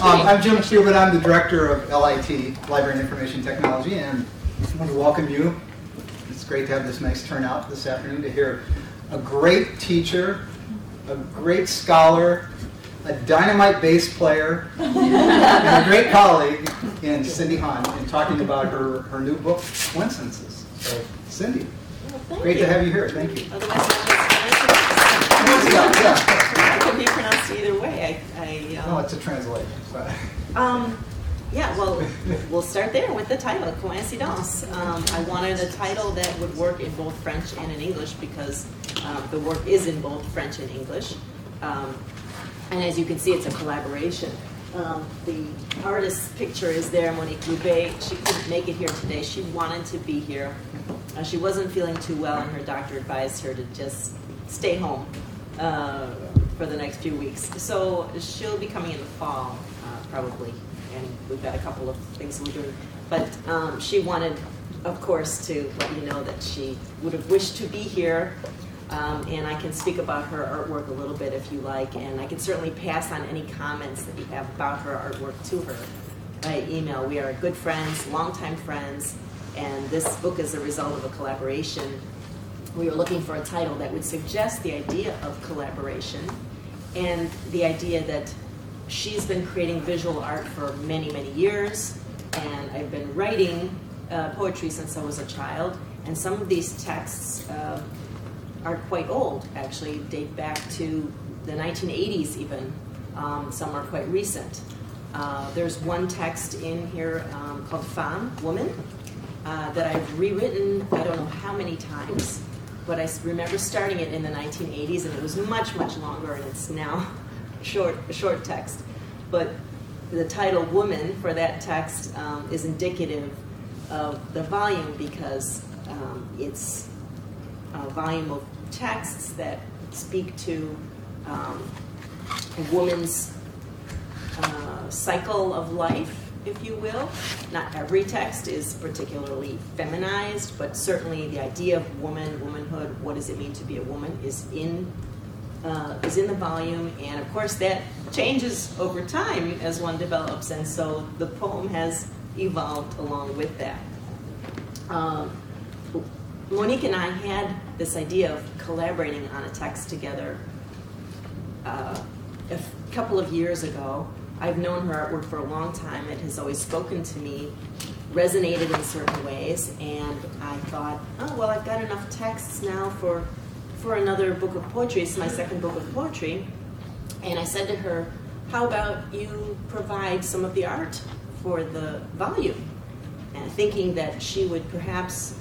Um, I'm Jim Cubitt. I'm the director of LIT, Library and Information Technology, and I want to welcome you. It's great to have this nice turnout this afternoon to hear a great teacher, a great scholar, a dynamite bass player, and a great colleague in Cindy Hahn, and talking about her, her new book, Coincidences. So, Cindy, Well, great you. to have you here. Thank you. Otherwise be pronounced either way. I, I, No, uh, it's a translation. so. um, yeah, well, we'll start there with the title, Coincidence. Um, I wanted a title that would work in both French and in English because um, the work is in both French and English. Um, and as you can see, it's a collaboration. Um, the artist's picture is there, Monique Loubet. She couldn't make it here today. She wanted to be here. Uh, she wasn't feeling too well, and her doctor advised her to just stay home uh, for the next few weeks. So she'll be coming in the fall, uh, probably, and we've got a couple of things we're doing. But um, she wanted, of course, to let you know that she would have wished to be here. Um, and I can speak about her artwork a little bit if you like, and I can certainly pass on any comments that you have about her artwork to her by email. We are good friends, longtime friends, and this book is a result of a collaboration. We were looking for a title that would suggest the idea of collaboration and the idea that she's been creating visual art for many, many years, and I've been writing uh, poetry since I was a child, and some of these texts uh, are quite old, actually, date back to the 1980s even. Um, some are quite recent. Uh, there's one text in here um, called Femme, Woman, uh, that I've rewritten I don't know how many times, but I remember starting it in the 1980s and it was much, much longer and it's now short, a short text. But the title Woman for that text um, is indicative of the volume because um, it's a volume of texts that speak to um, a woman's uh, cycle of life, if you will. Not every text is particularly feminized, but certainly the idea of woman, womanhood, what does it mean to be a woman, is in uh, is in the volume, and of course that changes over time as one develops, and so the poem has evolved along with that. Um, Monique and I had this idea of collaborating on a text together uh, a couple of years ago. I've known her artwork for a long time. It has always spoken to me, resonated in certain ways, and I thought, oh, well, I've got enough texts now for, for another book of poetry. It's my second book of poetry. And I said to her, how about you provide some of the art for the volume? And thinking that she would perhaps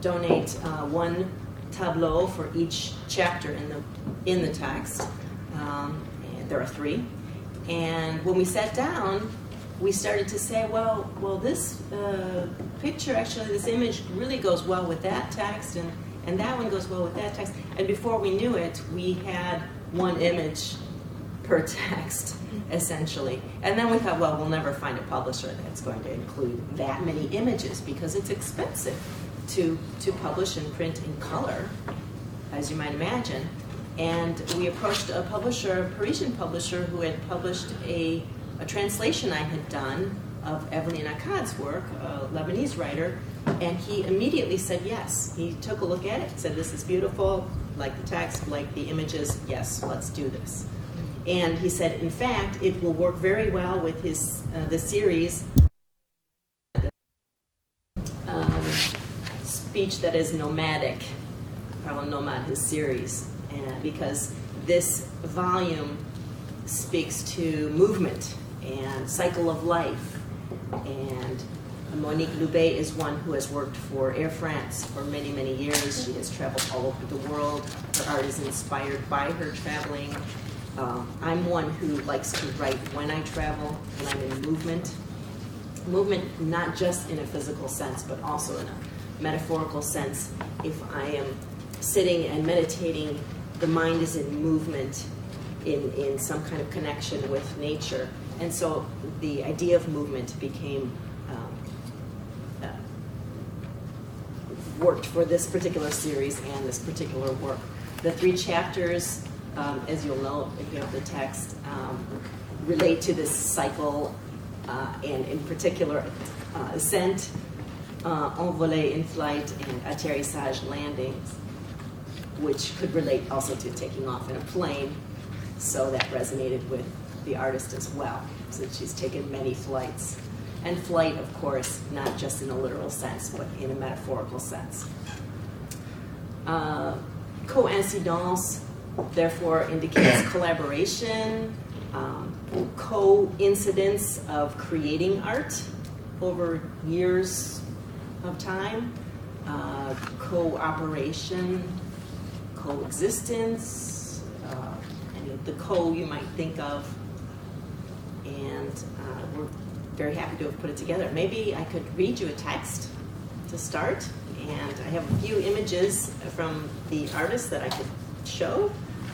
donate uh, one tableau for each chapter in the in the text. Um, and there are three. And when we sat down, we started to say, well, well, this uh, picture actually, this image really goes well with that text, and and that one goes well with that text. And before we knew it, we had one image per text, essentially. And then we thought, well, we'll never find a publisher that's going to include that many images because it's expensive to, to publish and print in color, as you might imagine. And we approached a publisher, a Parisian publisher, who had published a, a translation I had done of Evelyne Accad's work, a Lebanese writer, and he immediately said yes. He took a look at it, said, This is beautiful, like the text, like the images, yes, let's do this. And he said, in fact, it will work very well with his uh, the series um, speech that is nomadic, Parle Nomad, his series, and because this volume speaks to movement and cycle of life. And Monique Loubet is one who has worked for Air France for many, many years. She has traveled all over the world. Her art is inspired by her traveling. Um, I'm one who likes to write when I travel, when I'm in movement. Movement not just in a physical sense, but also in a metaphorical sense. If I am sitting and meditating, the mind is in movement, in, in some kind of connection with nature. And so the idea of movement became um, uh, worked for this particular series and this particular work. The three chapters, um, as you'll know if you have the text, um, relate to this cycle, uh, and in particular, uh, ascent, uh, envolée in flight, and atterrissage landings, which could relate also to taking off in a plane. So that resonated with the artist as well, since she's taken many flights. And flight, of course, not just in a literal sense, but in a metaphorical sense. Uh, coincidence, therefore, indicates collaboration, um, coincidence of creating art over years of time, uh, cooperation, coexistence, uh, the co you might think of. And uh, we're very happy to have put it together. Maybe I could read you a text to start. And I have a few images from the artist that I could show.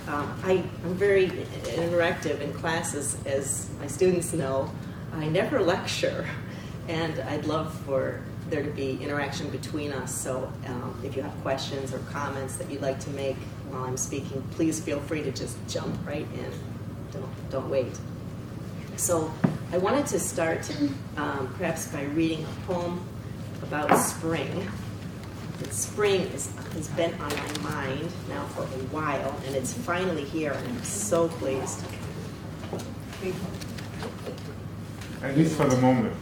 Um, I, am very interactive in classes, as my students know. I never lecture, and I'd love for there to be interaction between us. So um, if you have questions or comments that you'd like to make while I'm speaking, please feel free to just jump right in. Don't, don't wait. So I wanted to start um, perhaps by reading a poem about spring. That spring is, has been on my mind now for a while, and it's finally here, and I'm so pleased. At least for the moment.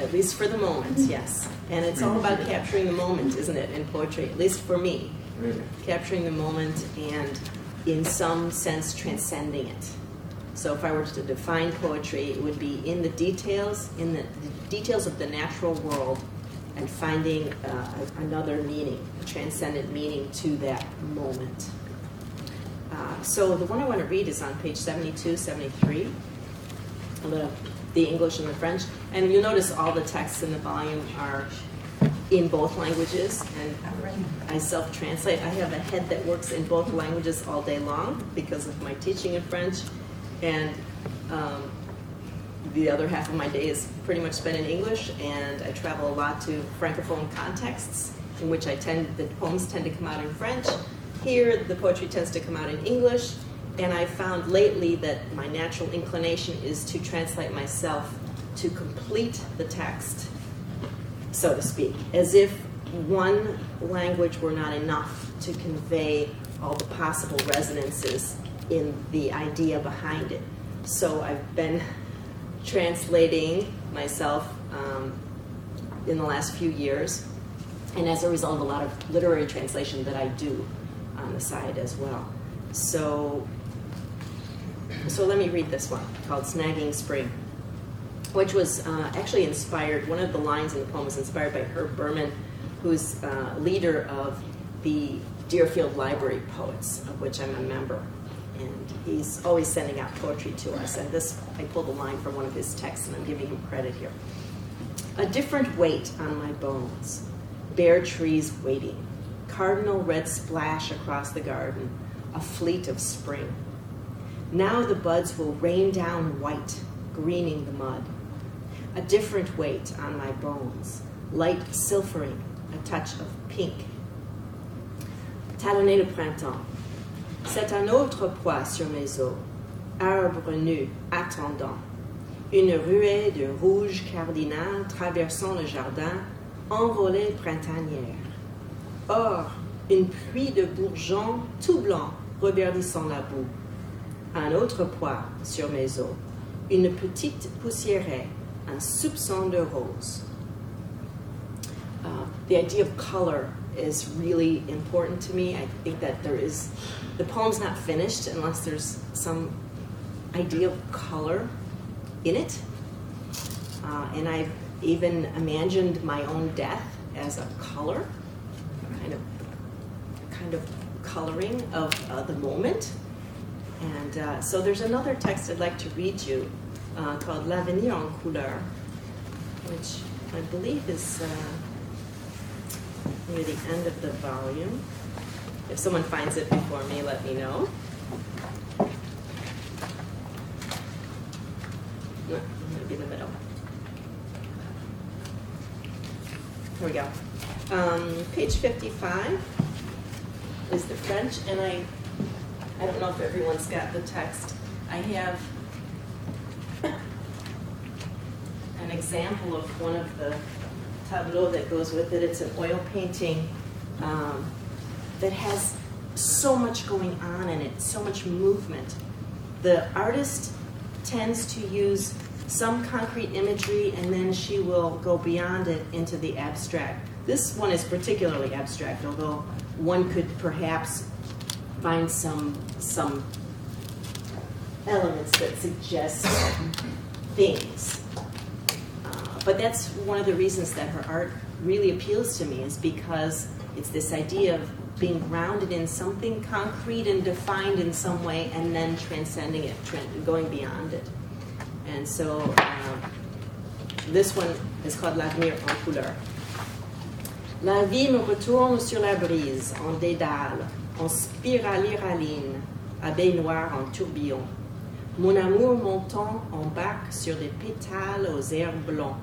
At least for the moment, yes. And it's all about capturing the moment, isn't it, in poetry? At least for me. Capturing the moment and, in some sense, transcending it. So if I were to define poetry, it would be in the details, in the, the details of the natural world, and finding uh, another meaning, a transcendent meaning to that moment. Uh, so the one I want to read is on page 72, 73, the, the English and the French. And you'll notice all the texts in the volume are in both languages, and I self-translate. I have a head that works in both languages all day long because of my teaching in French, and um, the other half of my day is pretty much spent in English, and I travel a lot to francophone contexts in which I tend the poems tend to come out in French. Here, the poetry tends to come out in English, and I found lately that my natural inclination is to translate myself to complete the text, so to speak, as if one language were not enough to convey all the possible resonances in the idea behind it. So I've been translating myself um, in the last few years, and as a result, a lot of literary translation that I do on the side as well. So, so let me read this one called "Snagging Spring," which was uh, actually inspired. One of the lines in the poem was inspired by Herb Berman, who's uh, leader of the Deerfield Library Poets, of which I'm a member and he's always sending out poetry to us. And this, I pulled a line from one of his texts, and I'm giving him credit here. A different weight on my bones, bare trees waiting, cardinal red splash across the garden, a fleet of spring. Now the buds will rain down white, greening the mud. A different weight on my bones, light silvering, a touch of pink. Talonner le printemps, C'est un autre poids sur mes os, arbre nu attendant. Une ruée de rouge cardinal traversant le jardin, envolée printanière. Or, une pluie de bourgeons tout blancs reverdissant la boue. Un autre poids sur mes os, une petite poussiérée, un soupçon de rose. Uh, the idea of color is really important to me. I think that there is, the poem's not finished unless there's some idea of color in it. Uh, and I've even imagined my own death as a color, kind of, kind of coloring of uh, the moment. And uh, so there's another text I'd like to read you uh, called L'avenir en couleur, which I believe is uh, near the end of the volume. If someone finds it before me, let me know. No, I'm be in the middle. Here we go. Um, page 55 is the French, and I, I don't know if everyone's got the text. I have an example of one of the tableau that goes with it. It's an oil painting um, that has so much going on in it, so much movement. The artist tends to use some concrete imagery and then she will go beyond it into the abstract. This one is particularly abstract, although one could perhaps find some some elements that suggest things. Uh, but that's one of the reasons that her art really appeals to me is because it's this idea of being grounded in something concrete and defined in some way and then transcending it, going beyond it. And so um, this one is called L'avenir en couleur. La vie me retourne sur la brise, en dédale, en spiraliraline, à baignoire en tourbillon. Mon amour montant embarque sur des pétales aux airs blonds.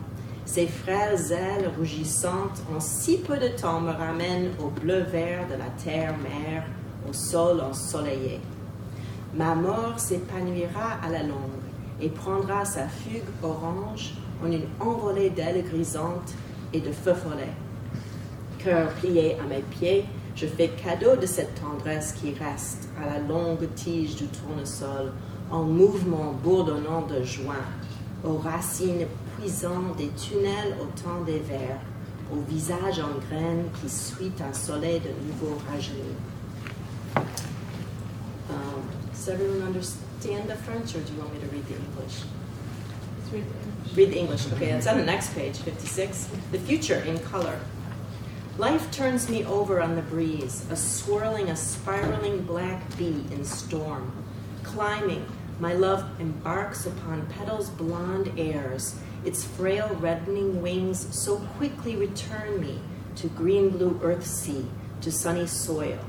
Ses frêles ailes rougissantes en si peu de temps me ramènent au bleu-vert de la terre-mère, au sol ensoleillé. Ma mort s'épanouira à la longue et prendra sa fugue orange en une envolée d'ailes grisantes et de feux follets. Cœur plié à mes pieds, je fais cadeau de cette tendresse qui reste à la longue tige du tournesol en mouvement bourdonnant de juin, aux racines puisant des tunnels au temps des vers, au visage en graines qui suit un soleil de nouveau rajeuni. Um, does everyone understand the French, or do you want me to read the English? Read the English. Okay, it's on the next page, 56. The future in color. Life turns me over on the breeze, a swirling, a spiraling black bee in storm. Climbing, my love embarks upon petals blonde airs. Its frail reddening wings so quickly return me to green blue earth sea, to sunny soil.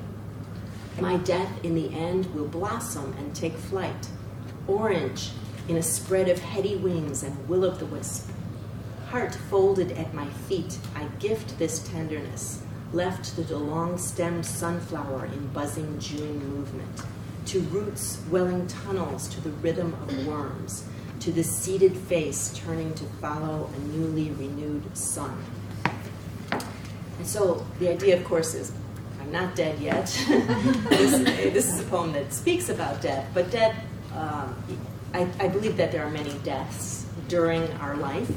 My death in the end will blossom and take flight, orange in a spread of heady wings and will o' the wisp. Heart folded at my feet, I gift this tenderness, left to the long stemmed sunflower in buzzing June movement, to roots welling tunnels to the rhythm of worms, to the seated face turning to follow a newly renewed sun. And so the idea, of course, is I'm not dead yet. this, this, is a poem that speaks about death, but death, um, I, I believe that there are many deaths during our life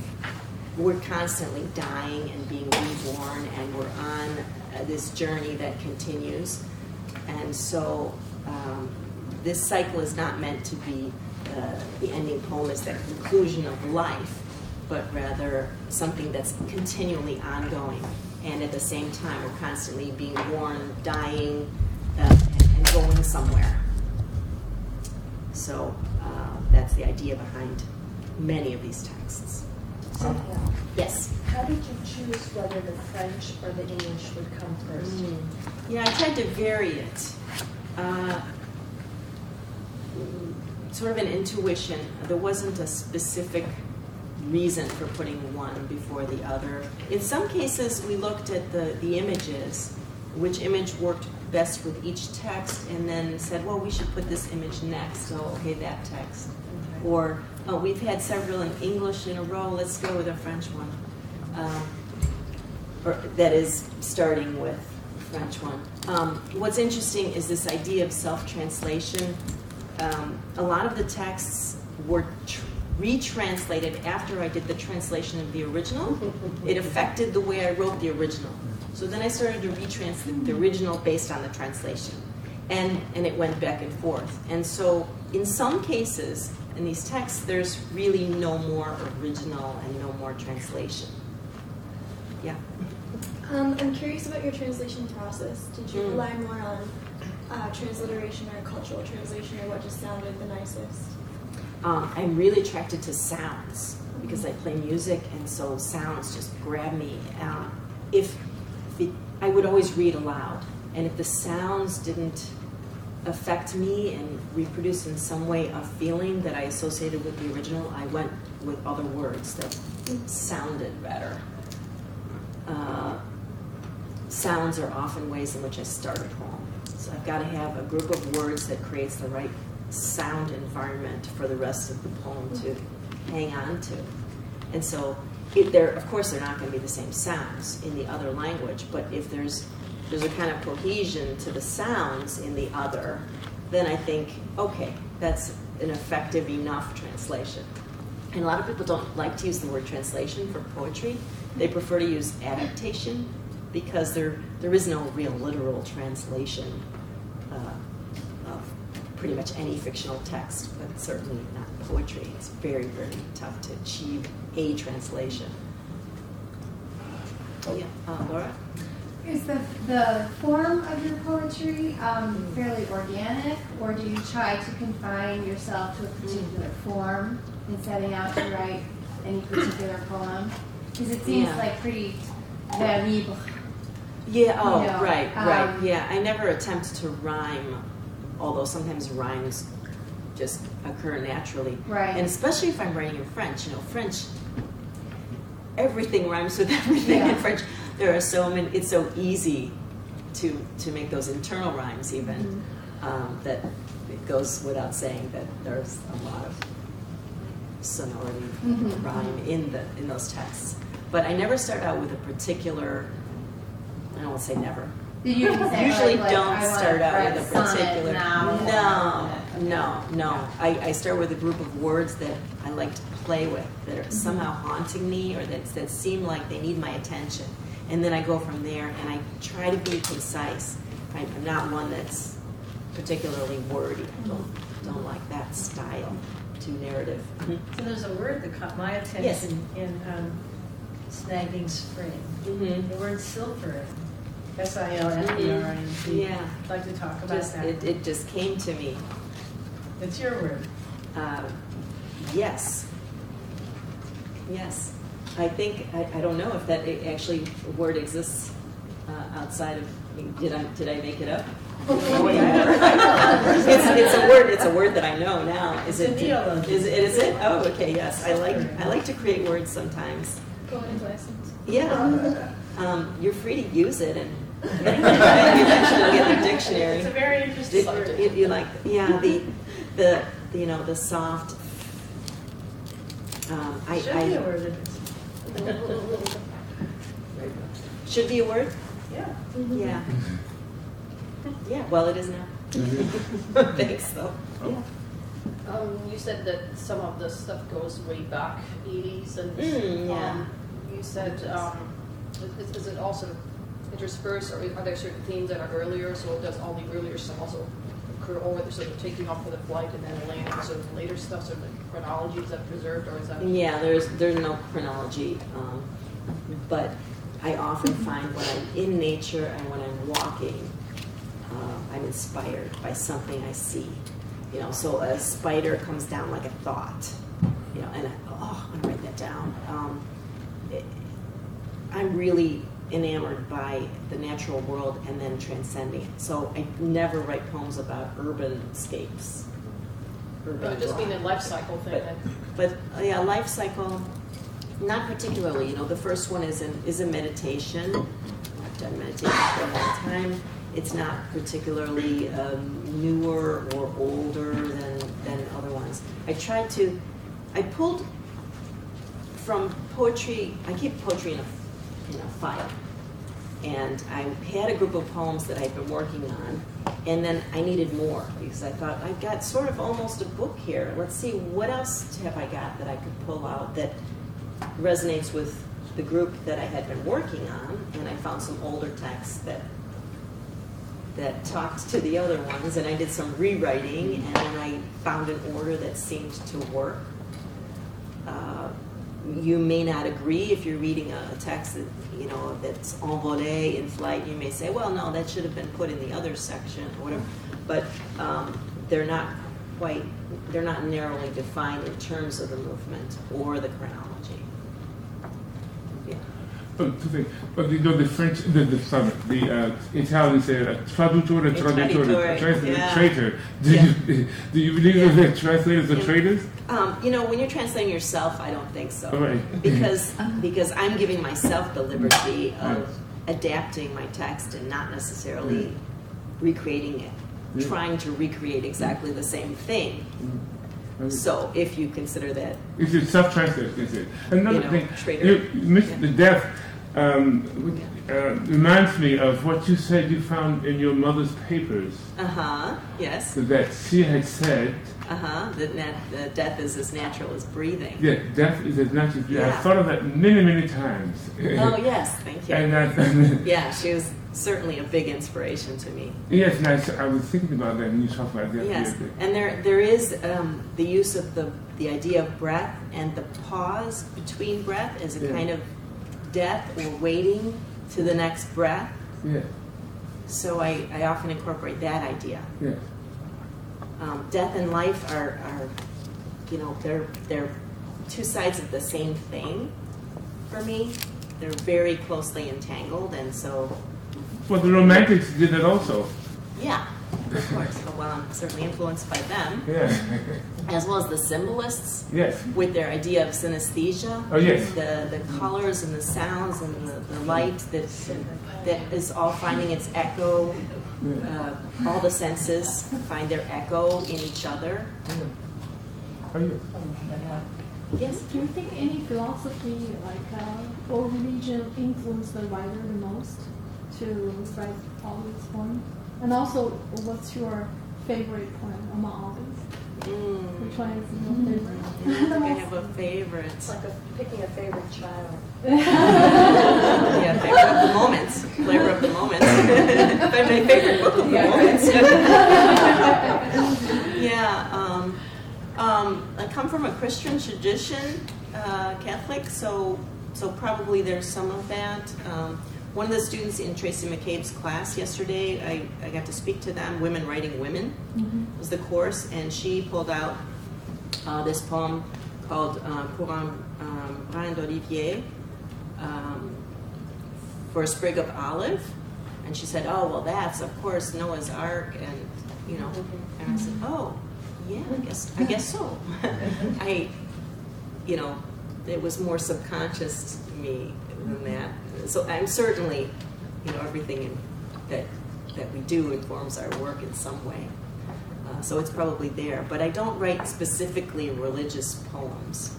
we're constantly dying and being reborn, and we're on uh, this journey that continues. And so, um, this cycle is not meant to be uh, the ending poem, it's the conclusion of life, but rather something that's continually ongoing. And at the same time, we're constantly being born, dying, uh, and, and, going somewhere. So, uh, that's the idea behind many of these texts. Yes. how did you choose whether the French or the English would come first? Mm. Yeah, I tried to vary it. Uh, sort of an intuition. There wasn't a specific reason for putting one before the other. In some cases, we looked at the, the images, which image worked best with each text, and then said, well, we should put this image next, so okay, that text. Okay. Or oh, we've had several in English in a row, let's go with a French one. Um, or that is starting with French one. Um, what's interesting is this idea of self-translation. Um, a lot of the texts were tr- retranslated after I did the translation of the original. it affected the way I wrote the original. So then I started to retranslate the original based on the translation. And, and it went back and forth. And so in some cases, in these texts, there's really no more original and no more translation. Yeah. Um, I'm curious about your translation process. Did you Mm. rely more on uh, transliteration or cultural translation, or what just sounded the nicest? Um, I'm really attracted to sounds because I play music, and so sounds just grab me. Uh, if, if it, I would always read aloud, and if the sounds didn't affect me and reproduce in some way a feeling that I associated with the original, I went with other words that sounded better. Uh, sounds are often ways in which I start a poem. So I've got to have a group of words that creates the right sound environment for the rest of the poem to hang on to. And so, it, of course, they're not going to be the same sounds in the other language, but if there's, there's a kind of cohesion to the sounds in the other, then I think, okay, that's an effective enough translation. And a lot of people don't like to use the word translation for poetry. They prefer to use adaptation because there, there is no real literal translation uh, of pretty much any fictional text, but certainly not poetry. It's very, very tough to achieve a translation. Oh Yeah, uh, Laura? Is the, the form of your poetry um, fairly organic, or do you try to confine yourself to a particular form in setting out to write any particular poem? Because it seems Yeah. like pretty variable. Yeah, oh, You know, right, right. um, Yeah, I never attempt to rhyme, although sometimes rhymes just occur naturally. Right. And especially if I'm writing in French, you know, French, everything rhymes with everything in French. There are so many, it's so easy to, to make those internal rhymes even, Mm-hmm. um, that it goes without saying that there's a lot of sonority Mhm. rhyme in the, in those texts. But I never start out with a particular, I don't want to say never, you usually like, don't wanna start out with a particular. now? No, no, no. I, I start with a group of words that I like to play with that Mm-hmm. are somehow haunting me or that, that seem like they need my attention. And then I go from there and I try to be concise. I- I'm not one that's particularly wordy. I don't, don't like that style, too narrative. So there's a word that caught my Yes. attention in um, Snagging Spring. Mhm. The word silvering. S-I-L-F-E-R-I-N-G. Yeah. I'd like to talk about Just, that. it, it just came to me. It's your word. Uh, yes. Yes. I think, I, I don't know if that i- actually a word exists uh, outside of, I mean, did I, did I make it up? It's, it's a word, it's a word that I know now. Is it? It's a neologism. Is it, is it? Oh, okay, yes. I like, I like to create words sometimes. Go into lessons. Yeah. Um, you're free to use it and eventually get the dictionary. It's a very interesting Did- subject. You, you like, yeah, the, the, you know, the soft. Um, I, Should be a I word should be a word. yeah. Yeah. Yeah. Well, it is now. Thanks, though. Yeah. Um, you said that some of the stuff goes way back, 80s, and Mm, yeah. um, you said, um, is, is it also interspersed, or are there certain themes that are earlier, so does all the earlier stuff also occur over the sort of taking off for the flight and then landing, sort of later stuff, sort of the chronology, is that preserved, or is that? Yeah, there's there's no chronology, um, but I often find when I'm in nature and when I'm walking, uh, I'm inspired by something I see. You know, so a spider comes down like a thought, you know, and I, oh, I'm gonna write that down. Um, it- I'm really enamored by the natural world and then transcending it. So I never write poems about urban scapes. Urban just being a life cycle thing, But, but yeah, life cycle, not particularly. You know, the first one is an, is a meditation. I've done meditation for a long time. It's not particularly um, newer or older than than other ones. I tried to. I pulled from poetry. I keep poetry in a in a file, and I had a group of poems that I'd been working on, and then I needed more because I thought I've got sort of almost a book here. Let's see what else have I got that I could pull out that resonates with the group that I had been working on, and I found some older texts that that talked to the other ones, and I did some rewriting, and then I found an order that seemed to work. Uh, you may not agree if you're reading a, text that you know that's envolé in flight. You may say, "Well, no, that should have been put in the other section or whatever." But um, they're not quite. They're not narrowly defined in terms of the movement or the chronology. Two things. but you know the French, the, the sorry, the uh, Italians say uh, traduttore, traduttore, traditore, yeah. traitor. Do Yeah. you do you believe Yeah. that translators are Yeah. traitors? Um, you know, when you're translating yourself, I don't think so. Right. Because because I'm giving myself the liberty of adapting my text and not necessarily recreating it, trying to recreate exactly the same thing. Oh, So if you consider that, It's a self-translate, is it? Another You know, thing, you, Miss Yeah. the death um, uh, reminds me of what you said you found in your mother's papers. uh huh, yes, That she had said, uh huh, that nat- that death is as natural as breathing. yeah, death is as natural. Yeah. I've thought of that many, many times. Oh yes, thank you. and that, Yeah, she was certainly a big inspiration to me. yes, and I, I was thinking about that when you talked about death. Yes, the other day. and there there is um, the use of the the idea of breath and the pause between breath as a Yeah. kind of death or waiting to the next breath. Yeah, So I, I often incorporate that idea. yeah. Um, death and life are, are, you know, they're they're two sides of the same thing for me. They're very closely entangled, and so Well, the Romantics did it also. yeah, of course. Well, I'm certainly influenced by them, Yeah. as well as the symbolists. yes. with their idea of synesthesia. Oh, yes. The, the colors and the sounds and the, the light that, that is all finding its echo. Uh, all the senses find their echo in each other. Oh, yeah. Yes. Do you think any philosophy, like uh, or religion, influenced the writer the most to write all these poems? And also, what's your favorite poem among all these? Mm. Which one is your I favorite? don't think I have a favorite. It's like a, picking a favorite child. yeah, favorite of the moments. Flavor of the moments. my favorite book of the moments. yeah. Um, um, I come from a Christian tradition, uh, Catholic, so so probably there's some of that. Um, one of the students in Tracy McCabe's class yesterday, I, I got to speak to them. Women writing women was the course, and she pulled out uh, this poem called uh, Pour un um, brin d'olivier um, for a sprig of olive. And she said, "Oh, well, that's of course Noah's Ark," and you know. And I said, "Oh, yeah, I guess I guess so." I, you know, it was more subconscious to me than that. So I'm certainly, you know, everything in, that that we do informs our work in some way. Uh, so it's probably there, but I don't write specifically religious poems.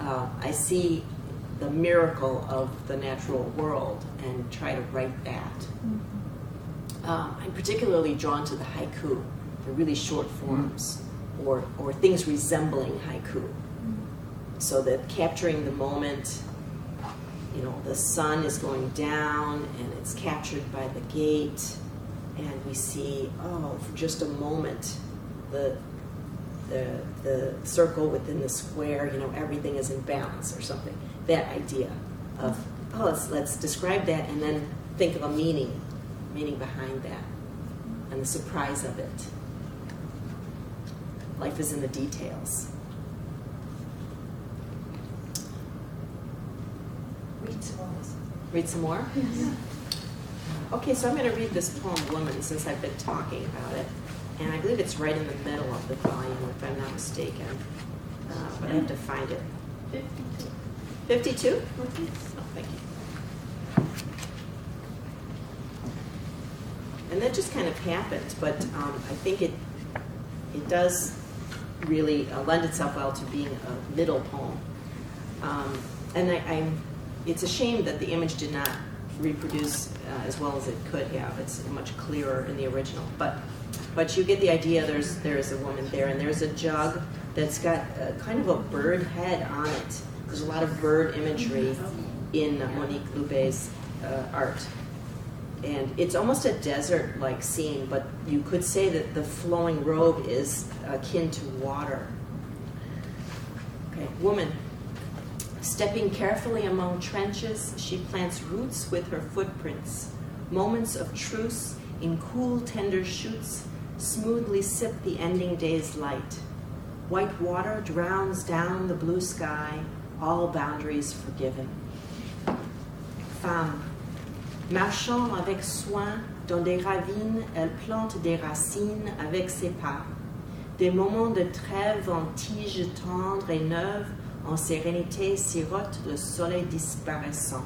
Uh, I see the miracle of the natural world and try to write that. Um, I'm particularly drawn to the haiku, the really short forms, or, or things resembling haiku. So that capturing the moment, you know, the sun is going down and it's captured by the gate, and we see, oh, for just a moment, the the the circle within the square, you know, everything is in balance or something. That idea of oh, let's let's describe that and then think of a meaning, meaning behind that, and the surprise of it. Life is in the details. Read some of this. Read some more? Okay, so I'm going to read this poem, Woman, since I've been talking about it. And I believe it's right in the middle of the volume, if I'm not mistaken. Uh, but I have to find it. 52? Oh, thank you. And that just kind of happened, but um, I think it it does really uh, lend itself well to being a middle poem. Um, and I, I'm, it's a shame that the image did not reproduce uh, as well as it could have. It's much clearer in the original, but but you get the idea. There's there's a woman there, and there's a jug that's got uh kind of a bird head on it. There's a lot of bird imagery in Monique Loubet's uh, art. And it's almost a desert like scene, but you could say that the flowing robe is akin to water. Okay, woman. Stepping carefully among trenches, she plants roots with her footprints. Moments of truce in cool, tender shoots smoothly sip the ending day's light. White water drowns down the blue sky, all boundaries forgiven. Femme. Marchant avec soin dans des ravines, elle plante des racines avec ses pas. Des moments de trêve en tiges tendres et neuves, en sérénité sirote le soleil disparaissant.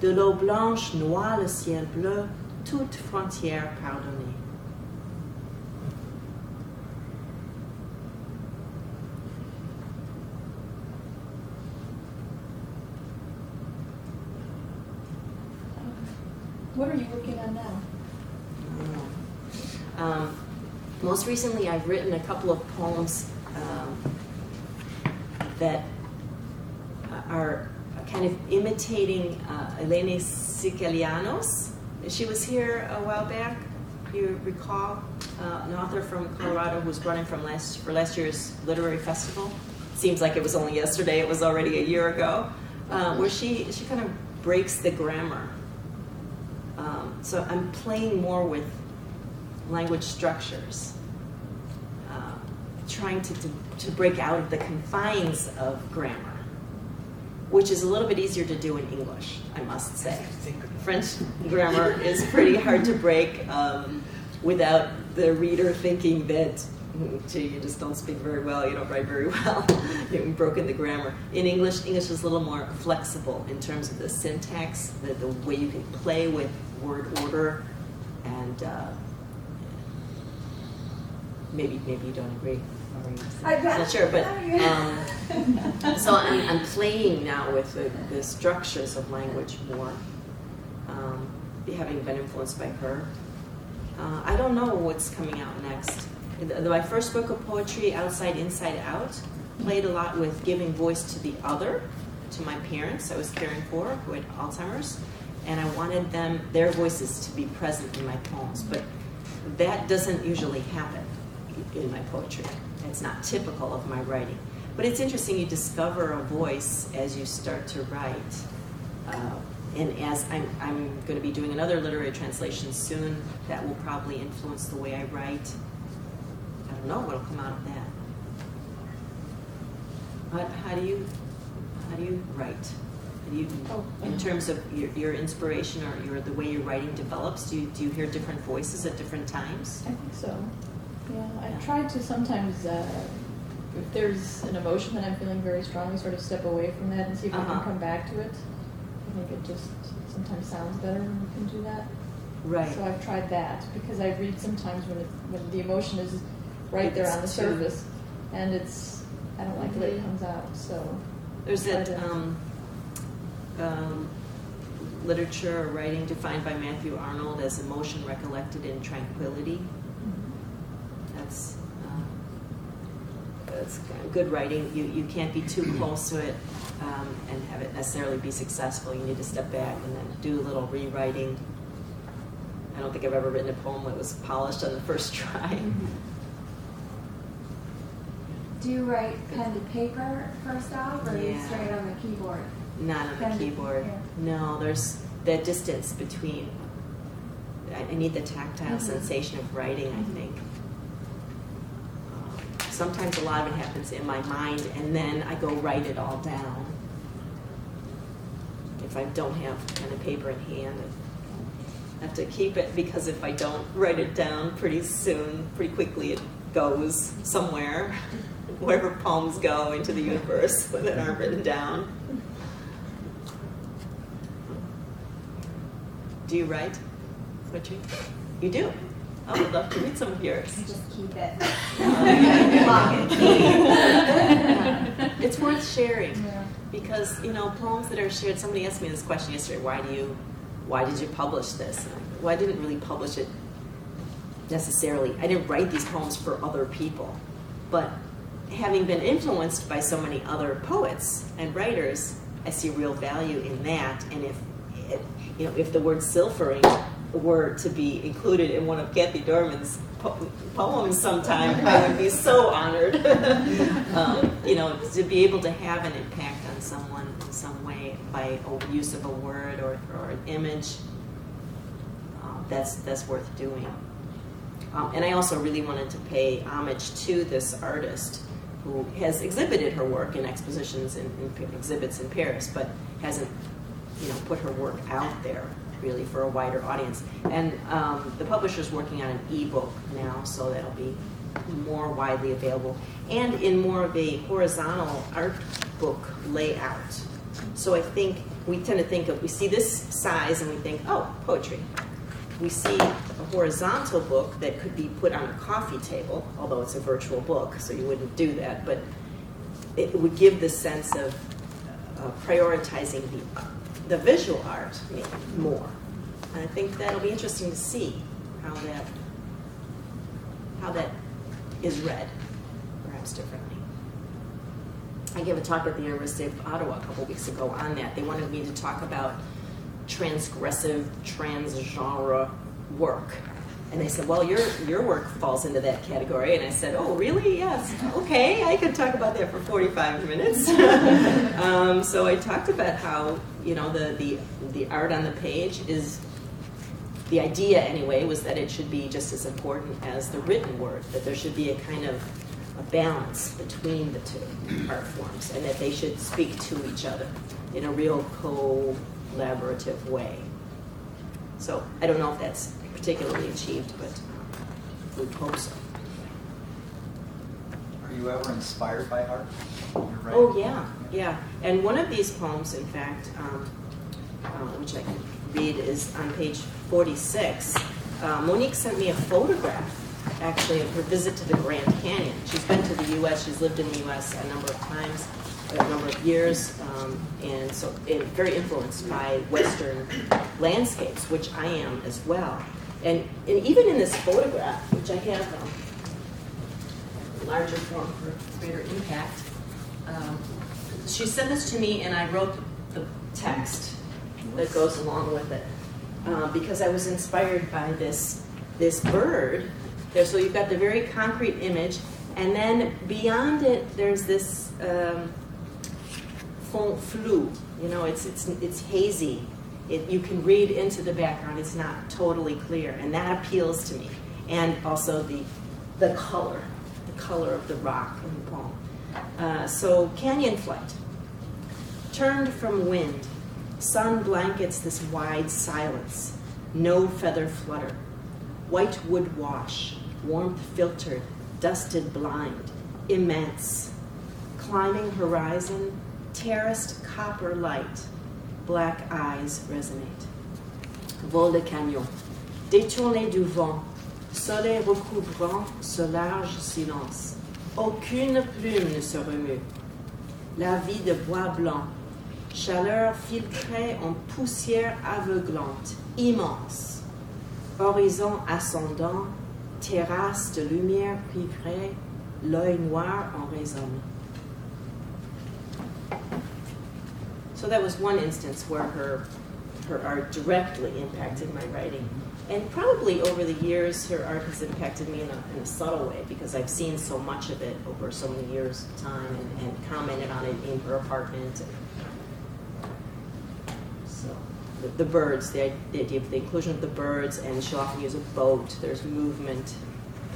De l'eau blanche noie le ciel bleu, toute frontière pardonnée. What are you working on now? Hmm. Um, most recently, I've written a couple of poems that are kind of imitating uh, Eleni Sikelianos. She was here a while back. You recall uh, an author from Colorado who's running from last for last year's literary festival. Seems like it was only yesterday. It was already a year ago. Uh, where she she kind of breaks the grammar. Um, so I'm playing more with language structures, uh, trying to, to, to break out of the confines of grammar, which is a little bit easier to do in English, I must say. French grammar is pretty hard to break um, without the reader thinking that, "Hmm, gee, you just don't speak very well, you don't write very well, you've broken the grammar. In English, English is a little more flexible in terms of the syntax, the, the way you can play with word order, and uh, maybe maybe you don't agree. Or you I- not sure, but um, so I'm, I'm playing now with the, the structures of language more, um, having been influenced by her. Uh, I don't know what's coming out next. My first book of poetry, Outside Inside Out, played a lot with giving voice to the other, to my parents I was caring for who had Alzheimer's, and I wanted them their voices to be present in my poems. But that doesn't usually happen in my poetry. It's not typical of my writing. But it's interesting, you discover a voice as you start to write. Uh, and as I'm, I'm going to be doing another literary translation soon, that will probably influence the way I write. I don't know what'll come out of that. But how do you, how do you write? Do you, Oh, in terms of your, your inspiration or your, the way your writing develops, do you, do you hear different voices at different times? I think so. Yeah, I try to sometimes, uh, if there's an emotion that I'm feeling very strongly, sort of step away from that and see if I Uh-huh. can come back to it. I think it just sometimes sounds better when you can do that. Right. So I've tried that because I read sometimes when it, when the emotion is right there on the It's too- surface, and it's I don't like the way it comes out. So There's that um, um, literature or writing defined by Matthew Arnold as emotion recollected in tranquility. That's uh, that's good writing. You you can't be too close to it um, and have it necessarily be successful. You need to step back and then do a little rewriting. I don't think I've ever written a poem that was polished on the first try. Do you write pen to paper first off, or are you Yeah. straight on the keyboard? Not on Pen the keyboard. yeah. No, there's the distance between. I, need the tactile Mhm. sensation of writing. I think. Sometimes a lot of it happens in my mind, and then I go write it all down. If I don't have pen and paper in hand, I have to keep it because if I don't write it down, pretty soon, pretty quickly, it goes somewhere. Wherever poems go into the universe that aren't written down. Do you write poetry? You do? Oh, I'd love to read some of yours. Just keep it. It's worth sharing Yeah. because you know poems that are shared. Somebody asked me this question yesterday. Why do you, why did you publish this? And well, I didn't really publish it necessarily. I didn't write these poems for other people, but having been influenced by so many other poets and writers, I see real value in that. And if, if you know, if the word silvering were to be included in one of Kathy Dorman's po- poems sometime, I would be so honored. um, you know, to be able to have an impact on someone in some way by use of a word or, or an image, um, that's that's worth doing. Um, and I also really wanted to pay homage to this artist who has exhibited her work in expositions and in, exhibits in Paris, but hasn't, you know, put her work out there really for a wider audience. And um, the publisher's working on an ebook now, so that'll be more widely available, and in more of a horizontal art book layout. So I think we tend to think of we see this size and we think, oh, poetry we see a horizontal book that could be put on a coffee table, although it's a virtual book, so you wouldn't do that, but it would give the sense of uh, prioritizing the, the visual art more. And I think that'll be interesting to see how that how that is read, perhaps differently. I gave a talk at the University of Ottawa a couple weeks ago on that. They wanted me to talk about transgressive, transgenre work. And they said, well, your, your work falls into that category. And I said, oh, really? Yes. Okay, I could talk about that for 45 minutes. um, so I talked about how, you know, the, the, the art on the page is, the idea anyway, was that it should be just as important as the written word, that there should be a kind of a balance between the two art forms, and that they should speak to each other in a real collaborative way. So I don't know if that's particularly achieved, but we hope so. Are you ever inspired by art? when you're writing? Oh, yeah, yeah. And one of these poems, in fact, um, uh, which I can read, is on page 46. Uh, Monique sent me a photograph, actually, of her visit to the Grand Canyon. She's been to the U.S., she's lived in the U.S. a number of times, a number of years, um, and so and very influenced by Western landscapes, which I am as well. And, and even in this photograph, which I have um, larger form for greater impact, um, she sent this to me and I wrote the text that goes along with it uh, because I was inspired by this this bird. There, so you've got the very concrete image, and then beyond it, there's this um, fond flou. You know, it's it's it's hazy. It, you can read into the background. It's not totally clear, and that appeals to me. And also the the color, the color of the rock in the poem. Uh, so canyon flight, turned from wind, sun blankets this wide silence. No feather flutter, white wood wash, warmth filtered, dusted blind, immense. Climbing horizon, terraced copper light, black eyes resonate. Vol de camion, détourné du vent, soleil recouvrant ce large silence. Aucune plume ne se remue. La vie de bois blanc, chaleur filtrée en poussière aveuglante, immense. Horizon ascendant, terrasse de lumière cuivrée, l'œil noir en résonne. So that was one instance where her, her art directly impacted my writing. And probably over the years, her art has impacted me in a, in a subtle way because I've seen so much of it over so many years of time and, and commented on it in her apartment. And so the, the birds, the, the idea of the inclusion of the birds, and she'll often use a boat. There's movement.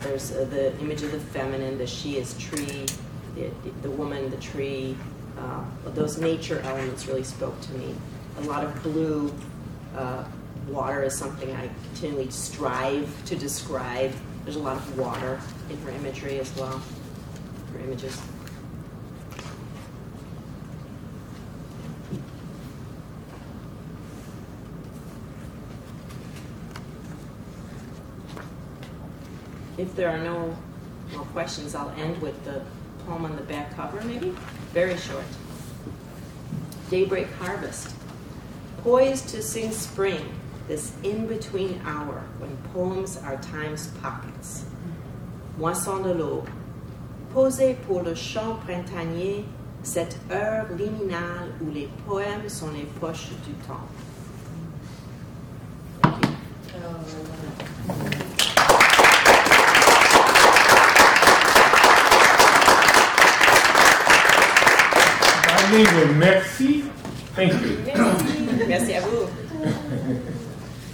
There's uh, the image of the feminine, the she is tree, the, the woman, the tree. Uh, those nature elements really spoke to me. A lot of blue. Uh, water is something I continually strive to describe. There's a lot of water in her imagery as well, her images. If there are no more questions, I'll end with the poem on the back cover, maybe? Very short. Daybreak Harvest. Poised to sing spring, this in between hour when poems are time's pockets. Moisson de l'aube. Posé pour le chant printanier, cette heure liminale où les poèmes sont les poches du temps. Thank you. Um, Merci. Thank you. Merci à vous.